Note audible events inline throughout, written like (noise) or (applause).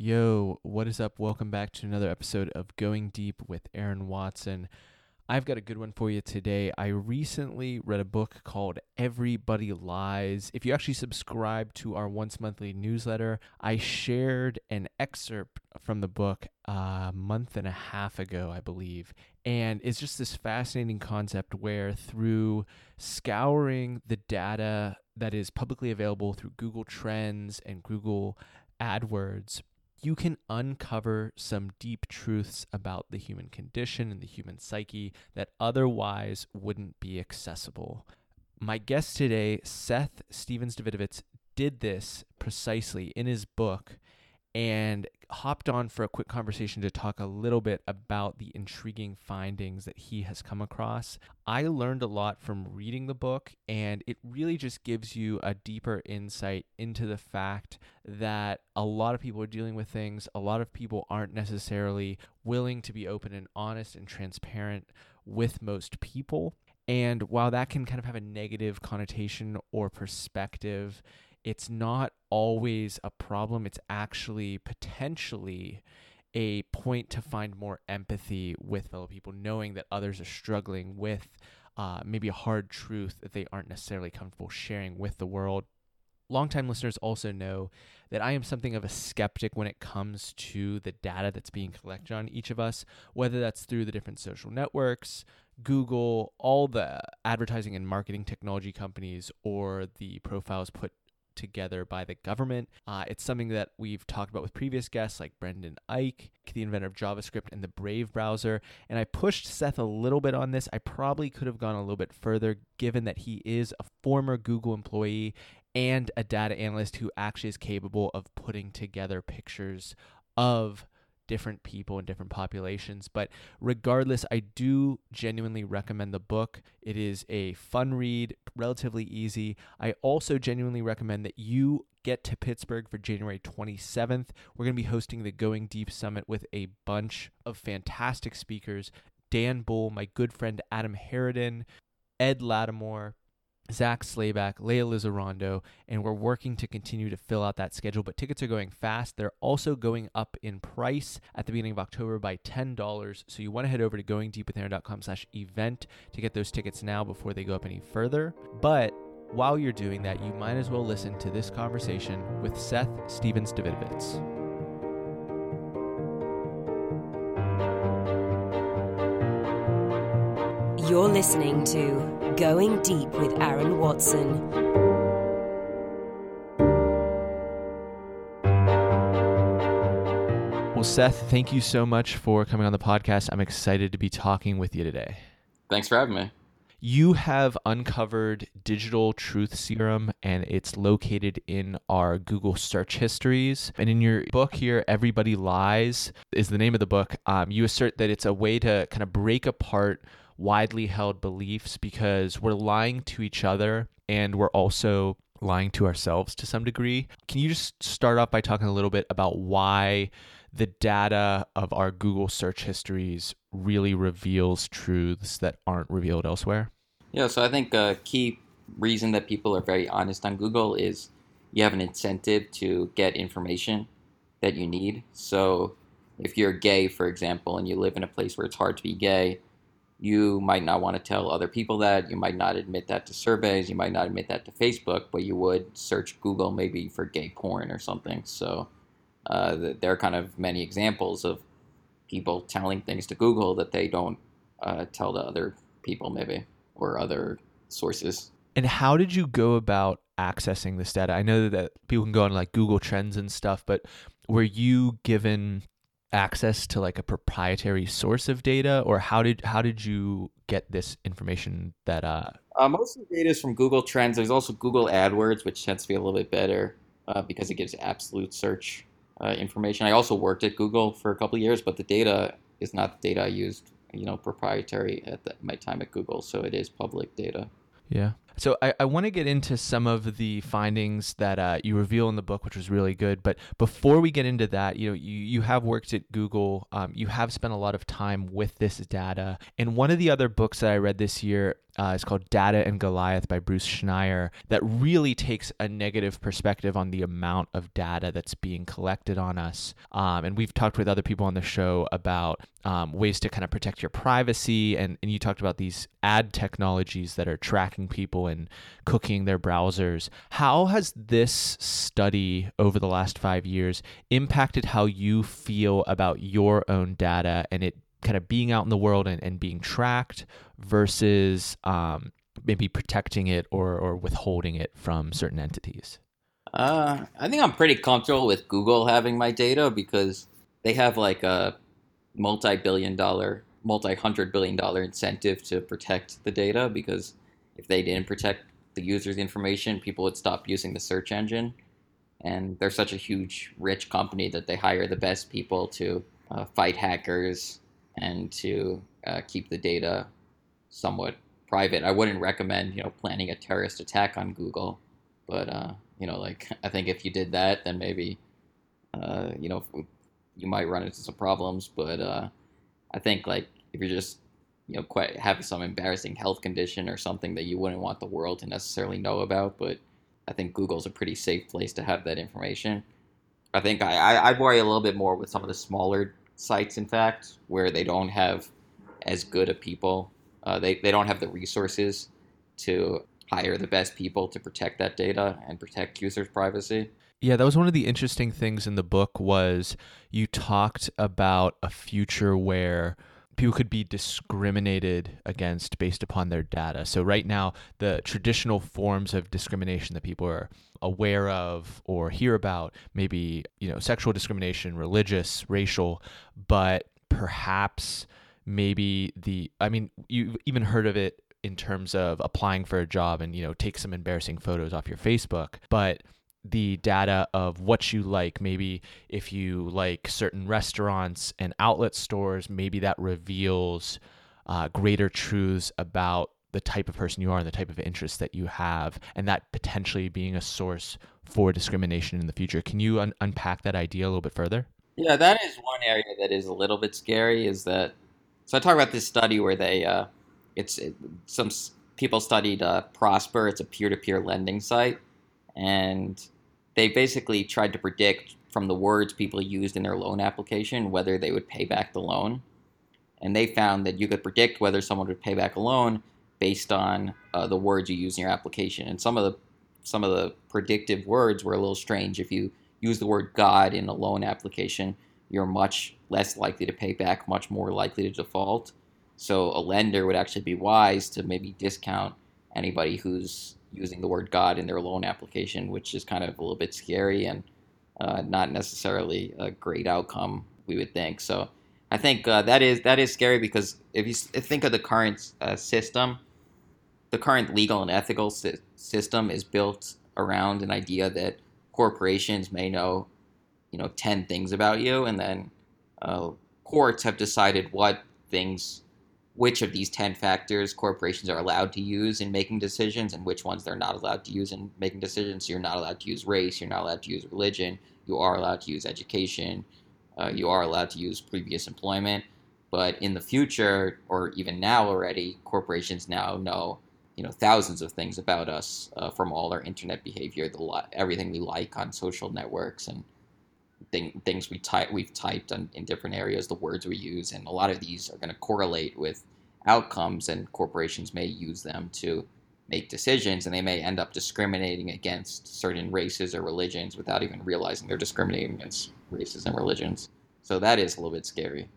Yo, what is up? Welcome back to another episode of Going Deep with Aaron Watson. I've got a good one for you today. I recently read a book called Everybody Lies. If you actually subscribe to our once monthly newsletter, I shared an excerpt from the book a month and a half ago, I believe. And it's just this fascinating concept where through scouring the data that is publicly available through Google Trends and Google AdWords, you can uncover some deep truths about the human condition and the human psyche that otherwise wouldn't be accessible. My guest today, Seth Stephens Davidowitz, did this precisely in his book and hopped on for a quick conversation to talk a little bit about the intriguing findings that he has come across. I learned a lot from reading the book, and it really just gives you a deeper insight into the fact that a lot of people are dealing with things, a lot of people aren't necessarily willing to be open and honest and transparent with most people. And while that can kind of have a negative connotation or perspective, it's not always a problem. It's actually potentially a point to find more empathy with fellow people, knowing that others are struggling with uh, maybe a hard truth that they aren't necessarily comfortable sharing with the world. Longtime listeners also know that I am something of a skeptic when it comes to the data that's being collected on each of us, whether that's through the different social networks, Google, all the advertising and marketing technology companies, or the profiles put together by the government. Uh, it's something that we've talked about with previous guests like Brendan Eich, the inventor of JavaScript and the Brave browser. And I pushed Seth a little bit on this. I probably could have gone a little bit further given that he is a former Google employee and a data analyst who actually is capable of putting together pictures of different people and different populations. But regardless, I do genuinely recommend the book. It is a fun read, relatively easy. I also genuinely recommend that you get to Pittsburgh for January 27th. We're going to be hosting the Going Deep Summit with a bunch of fantastic speakers. Dan Bull, my good friend Adam Haritan, Ed Latimore, Zach Slayback, Leah Lizarondo, and we're working to continue to fill out that schedule. But tickets are going fast. They're also going up in price at the beginning of October by $10. So you want to head over to goingdeepwithaaron.com slash event to get those tickets now before they go up any further. But while you're doing that, you might as well listen to this conversation with Seth Stephens Davidowitz. You're listening to Going Deep with Aaron Watson. Well, Seth, thank you so much for coming on the podcast. I'm excited to be talking with you today. Thanks for having me. You have uncovered Digital Truth Serum, and it's located in our Google search histories. And in your book here, Everybody Lies is the name of the book. Um, you assert that it's a way to kind of break apart widely held beliefs because we're lying to each other and we're also lying to ourselves to some degree. Can you just start off by talking a little bit about why the data of our Google search histories really reveals truths that aren't revealed elsewhere? Yeah, so I think a key reason that people are very honest on Google is you have an incentive to get information that you need. So if you're gay, for example, and you live in a place where it's hard to be gay, you might not want to tell other people that. You might not admit that to surveys. You might not admit that to Facebook, but you would search Google maybe for gay porn or something. So uh, there are kind of many examples of people telling things to Google that they don't uh, tell to other people, maybe, or other sources. And how did you go about accessing this data? I know that people can go on like Google Trends and stuff, but were you given access to like a proprietary source of data or how did how did you get this information that uh, uh most of the data is from google trends. There's also google adwords which tends to be a little bit better uh, because it gives absolute search uh, information. I also worked at google for a couple of years but the data is not the data i used you know proprietary at the, my time at google so it is public data. Yeah So I, I want to get into some of the findings that uh, you reveal in the book, which was really good. But before we get into that, you know, you, you have worked at Google. Um, you have spent a lot of time with this data. And one of the other books that I read this year uh, is called Data and Goliath by Bruce Schneier that really takes a negative perspective on the amount of data that's being collected on us. Um, and we've talked with other people on the show about um, ways to kind of protect your privacy. And, and you talked about these ad technologies that are tracking people and cooking their browsers. How has this study over the last five years impacted how you feel about your own data and it kind of being out in the world and, and being tracked versus um, maybe protecting it or, or withholding it from certain entities? Uh, I think I'm pretty comfortable with Google having my data because they have like a multi-billion dollar, multi-hundred billion dollar incentive to protect the data because if they didn't protect the user's information, people would stop using the search engine. And they're such a huge, rich company that they hire the best people to uh, fight hackers and to uh, keep the data somewhat private. I wouldn't recommend, you know, planning a terrorist attack on Google, but uh, you know, like (laughs) I think if you did that, then maybe, uh, you know, you might run into some problems. But uh, I think like if you're just, you know, quite have some embarrassing health condition or something that you wouldn't want the world to necessarily know about, but I think Google's a pretty safe place to have that information. I think I, I, I worry a little bit more with some of the smaller sites, in fact, where they don't have as good a people uh, they, they don't have the resources to hire the best people to protect that data and protect users' privacy. Yeah, that was one of the interesting things in the book was you talked about a future where people could be discriminated against based upon their data. So right now, the traditional forms of discrimination that people are aware of or hear about, maybe, you know, sexual discrimination, religious, racial, but perhaps maybe the I mean you've even heard of it in terms of applying for a job and you know take some embarrassing photos off your Facebook but the data of what you like. Maybe if you like certain restaurants and outlet stores maybe that reveals uh, greater truths about the type of person you are and the type of interests that you have and that potentially being a source for discrimination in the future. Can you un- unpack that idea a little bit further? Yeah that is one area that is a little bit scary is that so I talk about this study where they, uh, it's it, some people studied uh, Prosper. It's a peer-to-peer lending site, and they basically tried to predict from the words people used in their loan application whether they would pay back the loan. And they found that you could predict whether someone would pay back a loan based on uh, the words you use in your application. And some of the some of the predictive words were a little strange. If you use the word God in a loan application, you're much less likely to pay back, much more likely to default. So a lender would actually be wise to maybe discount anybody who's using the word God in their loan application, which is kind of a little bit scary and uh, not necessarily a great outcome, we would think. So I think uh, that is that is scary because if you think of the current uh, system, the current legal and ethical si- system is built around an idea that corporations may know you know 10 things about you and then uh, courts have decided what things which of these 10 factors corporations are allowed to use in making decisions and which ones they're not allowed to use in making decisions. So you're not allowed to use race you're not allowed to use religion you are allowed to use education uh, you are allowed to use previous employment. But in the future or even now already corporations now know you know thousands of things about us uh, from all our internet behavior the everything we like on social networks and thing, things we type we've typed on, in different areas, the words we use, and a lot of these are going to correlate with outcomes, and corporations may use them to make decisions, and they may end up discriminating against certain races or religions without even realizing they're discriminating against races and religions. So that is a little bit scary.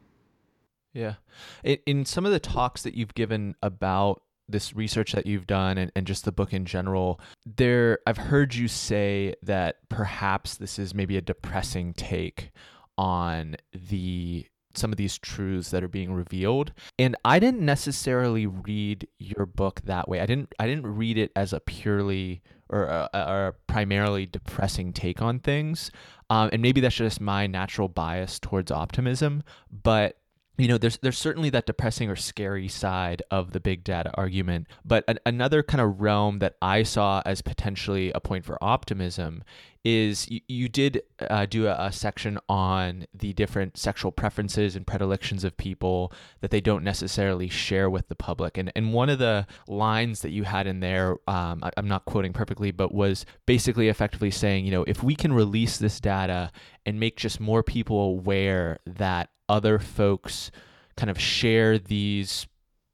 Yeah. In, in some of the talks that you've given about this research that you've done and, and just the book in general, there I've heard you say that perhaps this is maybe a depressing take on the some of these truths that are being revealed. And i didn't necessarily read your book that way. I didn't i didn't read it as a purely or a, a primarily depressing take on things. Um, and maybe that's just my natural bias towards optimism but you know there's there's certainly that depressing or scary side of the big data argument but an, another kind of realm that i saw as potentially a point for optimism is you, you did uh, do a, a, section on the different sexual preferences and predilections of people that they don't necessarily share with the public. And and one of the lines that you had in there um, I, i'm not quoting perfectly but was basically effectively saying you know if we can release this data and make just more people aware that other folks kind of share these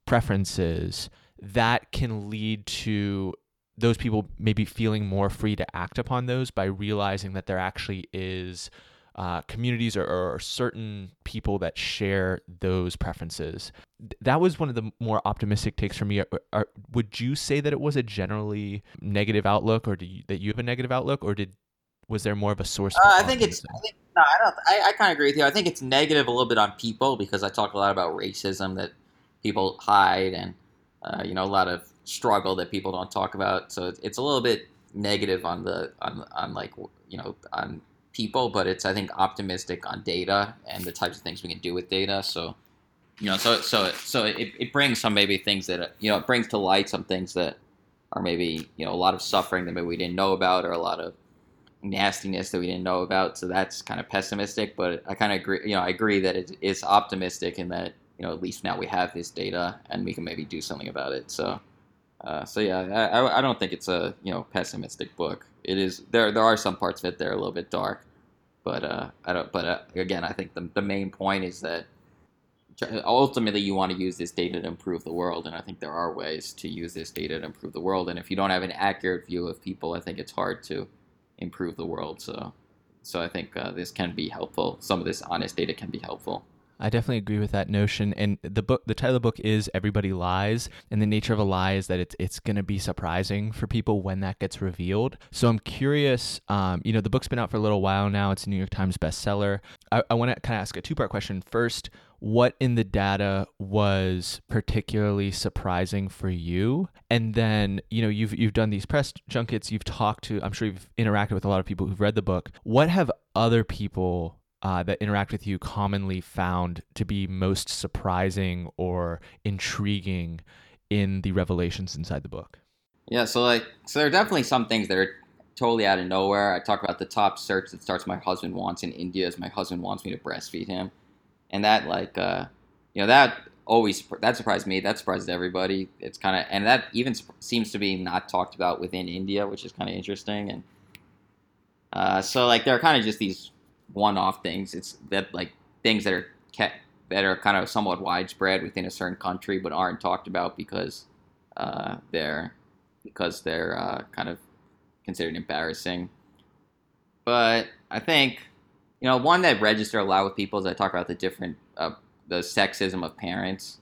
preferences, that can lead to those people maybe feeling more free to act upon those by realizing that there actually is uh, communities or, or, certain people that share those preferences. That was one of the more optimistic takes for me. Are, are, would you say that it was a generally negative outlook, or you, that you have a negative outlook, or did was there more of a source? Uh, I think it's. I think, no, I don't. I, I kind of agree with you. I think it's negative a little bit on people because I talk a lot about racism that people hide, and uh, you know, a lot of struggle that people don't talk about. So it's, it's a little bit negative on the on on like you know on people, but it's I think optimistic on data and the types of things we can do with data. So you know, so so so it, it brings some maybe things that you know it brings to light some things that are maybe you know a lot of suffering that maybe we didn't know about or a lot of nastiness that we didn't know about. So that's kind of pessimistic, but I kind of agree. You know, I agree that it is optimistic in that you know at least now we have this data and we can maybe do something about it. So, uh, so yeah, I, I don't think it's a you know pessimistic book. It is there. There are some parts of it that are a little bit dark, but uh, I don't. But uh, again, I think the the main point is that ultimately you want to use this data to improve the world and i think there are ways to use this data to improve the world and if you don't have an accurate view of people i think it's hard to improve the world. So, so I think uh, this can be helpful. Some of this honest data can be helpful. I definitely agree with that notion. And the book, the title of the book is "Everybody Lies," and the nature of a lie is that it's it's going to be surprising for people when that gets revealed. So I'm curious. Um, you know, the book's been out for a little while now. It's a New York Times bestseller. I, I want to kind of ask a two part question. First, what in the data was particularly surprising for you and then you know you've you've done these press junkets you've talked to i'm sure you've interacted with a lot of people who've read the book what have other people uh, that interact with you commonly found to be most surprising or intriguing in the revelations inside the book yeah so like so there are definitely some things that are totally out of nowhere i talk about the top search that starts my husband wants in india is my husband wants me to breastfeed him and that like uh, you know that always that surprised me. That surprised everybody. It's kind of and that even seems to be not talked about within India, which is kind of interesting. And uh, so like there are kind of just these one-off things. It's that like things that are kept that are kind of somewhat widespread within a certain country, but aren't talked about because uh, they're because they're uh, kind of considered embarrassing. But I think you know, one that register a lot with people is I talk about the different, uh, the sexism of parents.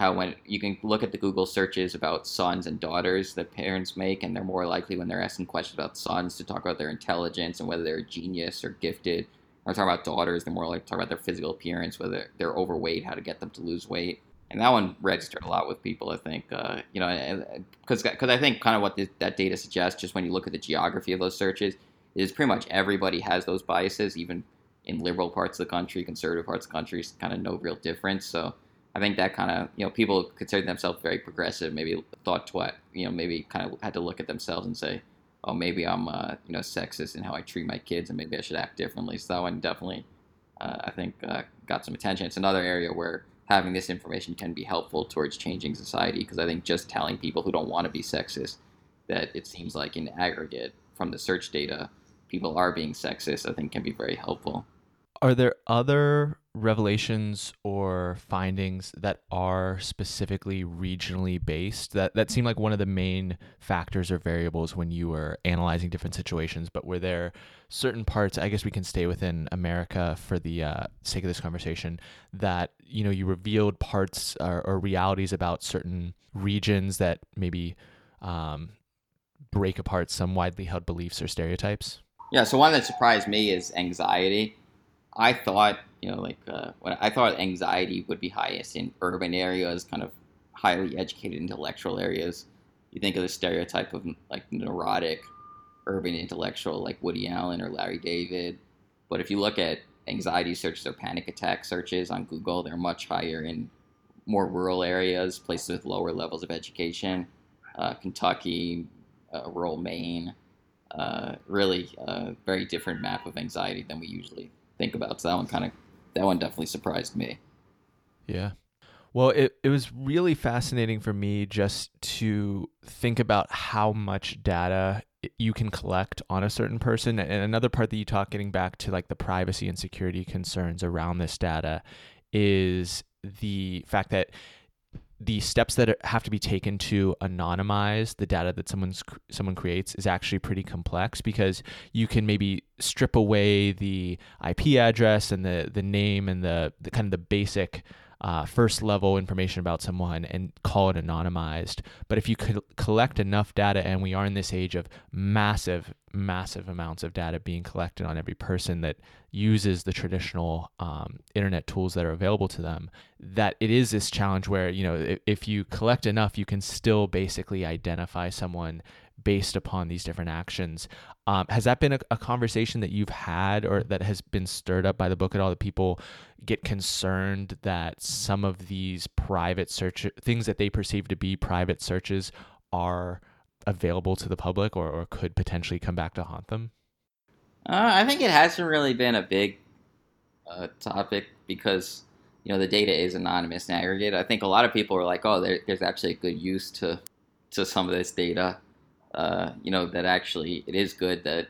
How when you can look at the Google searches about sons and daughters that parents make, and they're more likely when they're asking questions about sons to talk about their intelligence and whether they're a genius or gifted. Or talk about daughters, they're more like talk about their physical appearance, whether they're overweight, how to get them to lose weight. And that one registered a lot with people, I think. Uh, you know, because I think kind of what that data suggests, just when you look at the geography of those searches, is pretty much everybody has those biases, even in liberal parts of the country, conservative parts of the country, kind of no real difference. So I think that kind of you know people consider themselves very progressive, maybe thought twice, you know, maybe kind of had to look at themselves and say, oh, maybe I'm uh, you know sexist in how I treat my kids, and maybe I should act differently. So that one definitely, uh, I think, uh, got some attention. It's another area where having this information can be helpful towards changing society because I think just telling people who don't want to be sexist that it seems like in aggregate from the search data people are being sexist, I think can be very helpful. Are there other revelations or findings that are specifically regionally based that that seem like one of the main factors or variables when you were analyzing different situations but were there certain parts i guess we can stay within america for the uh, sake of this conversation that you know you revealed parts or, or realities about certain regions that maybe um, break apart some widely held beliefs or stereotypes yeah, so one that surprised me is anxiety. I thought, you know, like uh, I thought anxiety would be highest in urban areas, kind of highly educated intellectual areas. You think of the stereotype of like neurotic urban intellectual like Woody Allen or Larry David. But if you look at anxiety searches or panic attack searches on Google. They're much higher in more rural areas, places with lower levels of education, uh, Kentucky, uh, rural Maine. Uh, really, a very different map of anxiety than we usually think about. So that one kind of, that one definitely surprised me. Yeah. Well, it, it was really fascinating for me just to think about how much data you can collect on a certain person. And another part that you talk, getting back to like the privacy and security concerns around this data, is the fact that the steps that have to be taken to anonymize the data that someone's someone creates is actually pretty complex because you can maybe strip away the IP address and the the name and the, the kind of the basic uh, first level information about someone and call it anonymized. But if you could collect enough data, and we are in this age of massive, massive amounts of data being collected on every person that uses the traditional um, internet tools that are available to them, that it is this challenge where, you know, if, if you collect enough, you can still basically identify someone based upon these different actions. Um, has that been a, a, conversation that you've had or that has been stirred up by the book at all? That people get concerned that some of these private search things that they perceive to be private searches are available to the public or, or could potentially come back to haunt them? Uh, I think it hasn't really been a big uh, topic because you know the data is anonymous and aggregated. I think a lot of people are like, "Oh, there, there's actually a good use to to some of this data." Uh, you know, that actually it is good that,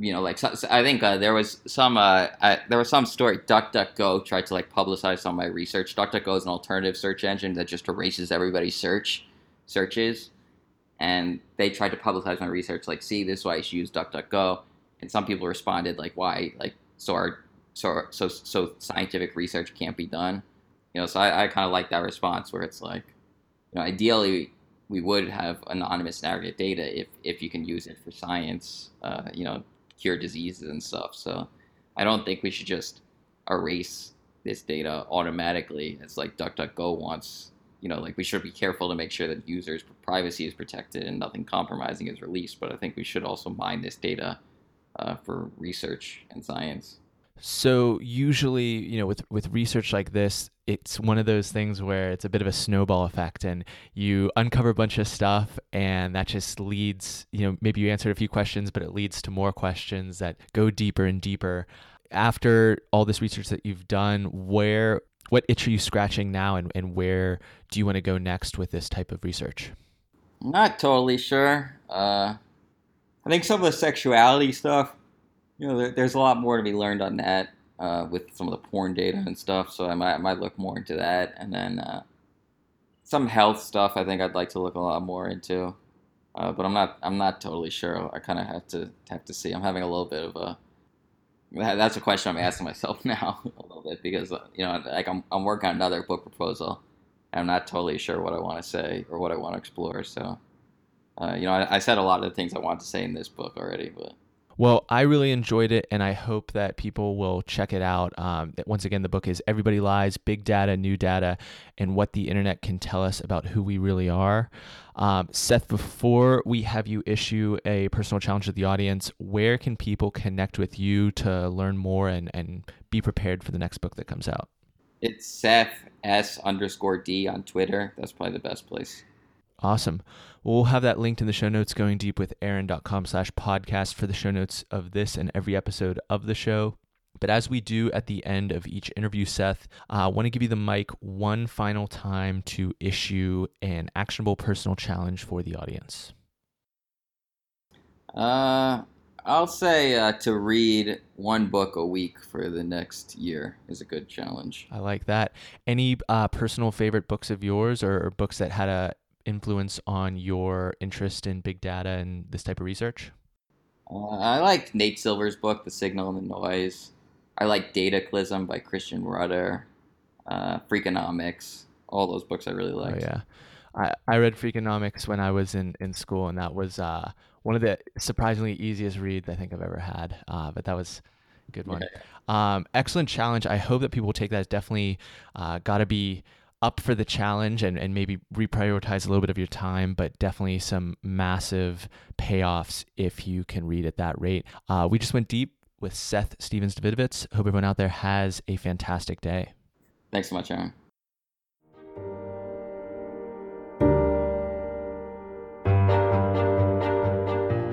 you know, like so, so I think uh, there was some uh, I, there was some story. DuckDuckGo tried to like publicize some of my research. DuckDuckGo is an alternative search engine that just erases everybody's search searches, and they tried to publicize my research. Like, see, this is why you should use DuckDuckGo. And some people responded like, why? Like, so our so so so scientific research can't be done. You know, so I, I kind of like that response where it's like, you know, ideally we would have anonymous aggregate data if, if you can use it for science, uh, you know, cure diseases and stuff. So I don't think we should just erase this data automatically. It's like DuckDuckGo wants, you know, like we should be careful to make sure that users' privacy is protected and nothing compromising is released. But I think we should also mine this data uh, for research and science. So usually, you know, with with research like this, it's one of those things where it's a bit of a snowball effect and you uncover a bunch of stuff and that just leads, you know, maybe you answered a few questions, but it leads to more questions that go deeper and deeper. After all this research that you've done, where what itch are you scratching now and, and where do you want to go next with this type of research? not totally sure. Uh, I think some of the sexuality stuff you know, there, there's a lot more to be learned on that uh, with some of the porn data and stuff. So I might, I might look more into that, and then uh, some health stuff. I think I'd like to look a lot more into, uh, but I'm not I'm not totally sure. I kind of have to have to see. I'm having a little bit of a that's a question I'm asking myself (laughs) now a little bit because uh, you know like I'm I'm working on another book proposal. I'm not totally sure what I want to say or what I want to explore. So, uh, you know, I, I said a lot of the things I want to say in this book already, but. Well, I really enjoyed it, and I hope that people will check it out. Um, once again, the book is Everybody Lies Big Data, New Data, and What the Internet Can Tell Us About Who We Really Are. Um, Seth, before we have you issue a personal challenge to the audience, where can people connect with you to learn more and, and be prepared for the next book that comes out? It's Seth S underscore D on Twitter. That's probably the best place. Awesome. we'll have that linked in the show notes going deep with aaron.com slash podcast for the show notes of this and every episode of the show. But as we do at the end of each interview, Seth, I uh, want to give you the mic one final time to issue an actionable personal challenge for the audience. Uh, I'll say uh, to read one book a week for the next year is a good challenge. I like that. Any uh, personal favorite books of yours or, or books that had a influence on your interest in big data and this type of research? Uh, I like Nate Silver's book, The Signal and the Noise. I like Dataclysm by Christian Rudder, uh, Freakonomics. All those books I really like. Oh yeah, I, I read Freakonomics when I was in, in school, and that was uh, one of the surprisingly easiest reads I think I've ever had. Uh, but that was a good one. Yeah. Um, excellent challenge. I hope that people will take that. It's definitely uh, got to be up for the challenge and, and maybe reprioritize a little bit of your time, but definitely some massive payoffs if you can read at that rate. Uh, we just went deep with Seth Stephens Davidowitz. Hope everyone out there has a fantastic day. Thanks so much, Aaron.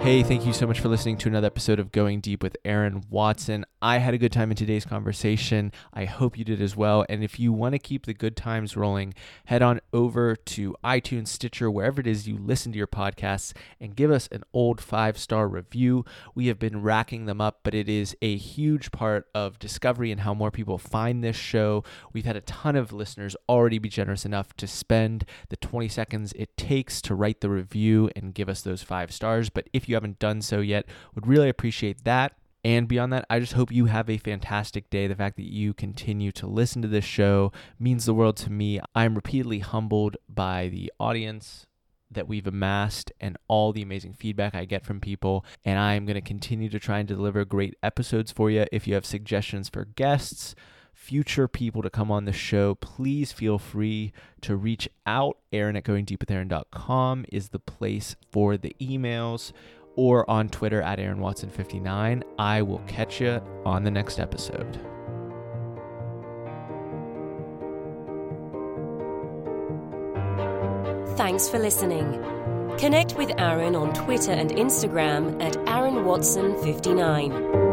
Hey, thank you so much for listening to another episode of Going Deep with Aaron Watson. I had a good time in today's conversation. I hope you did as well. And if you want to keep the good times rolling, head on over to iTunes, Stitcher, wherever it is you listen to your podcasts, and give us an old five star review. We have been racking them up, but it is a huge part of discovery and how more people find this show. We've had a ton of listeners already be generous enough to spend the 20 seconds it takes to write the review and give us those five stars. But if you haven't done so yet, would really appreciate that. And beyond that, I just hope you have a fantastic day. The fact that you continue to listen to this show means the world to me. I'm repeatedly humbled by the audience that we've amassed and all the amazing feedback I get from people. And I'm going to continue to try and deliver great episodes for you. If you have suggestions for guests, future people to come on the show, please feel free to reach out. Aaron at goingdeepwithaaron.com is the place for the emails or on Twitter at Aaron Watson 59. I will catch you on the next episode. Thanks for listening. Connect with Aaron on Twitter and Instagram at Aaron Watson 59.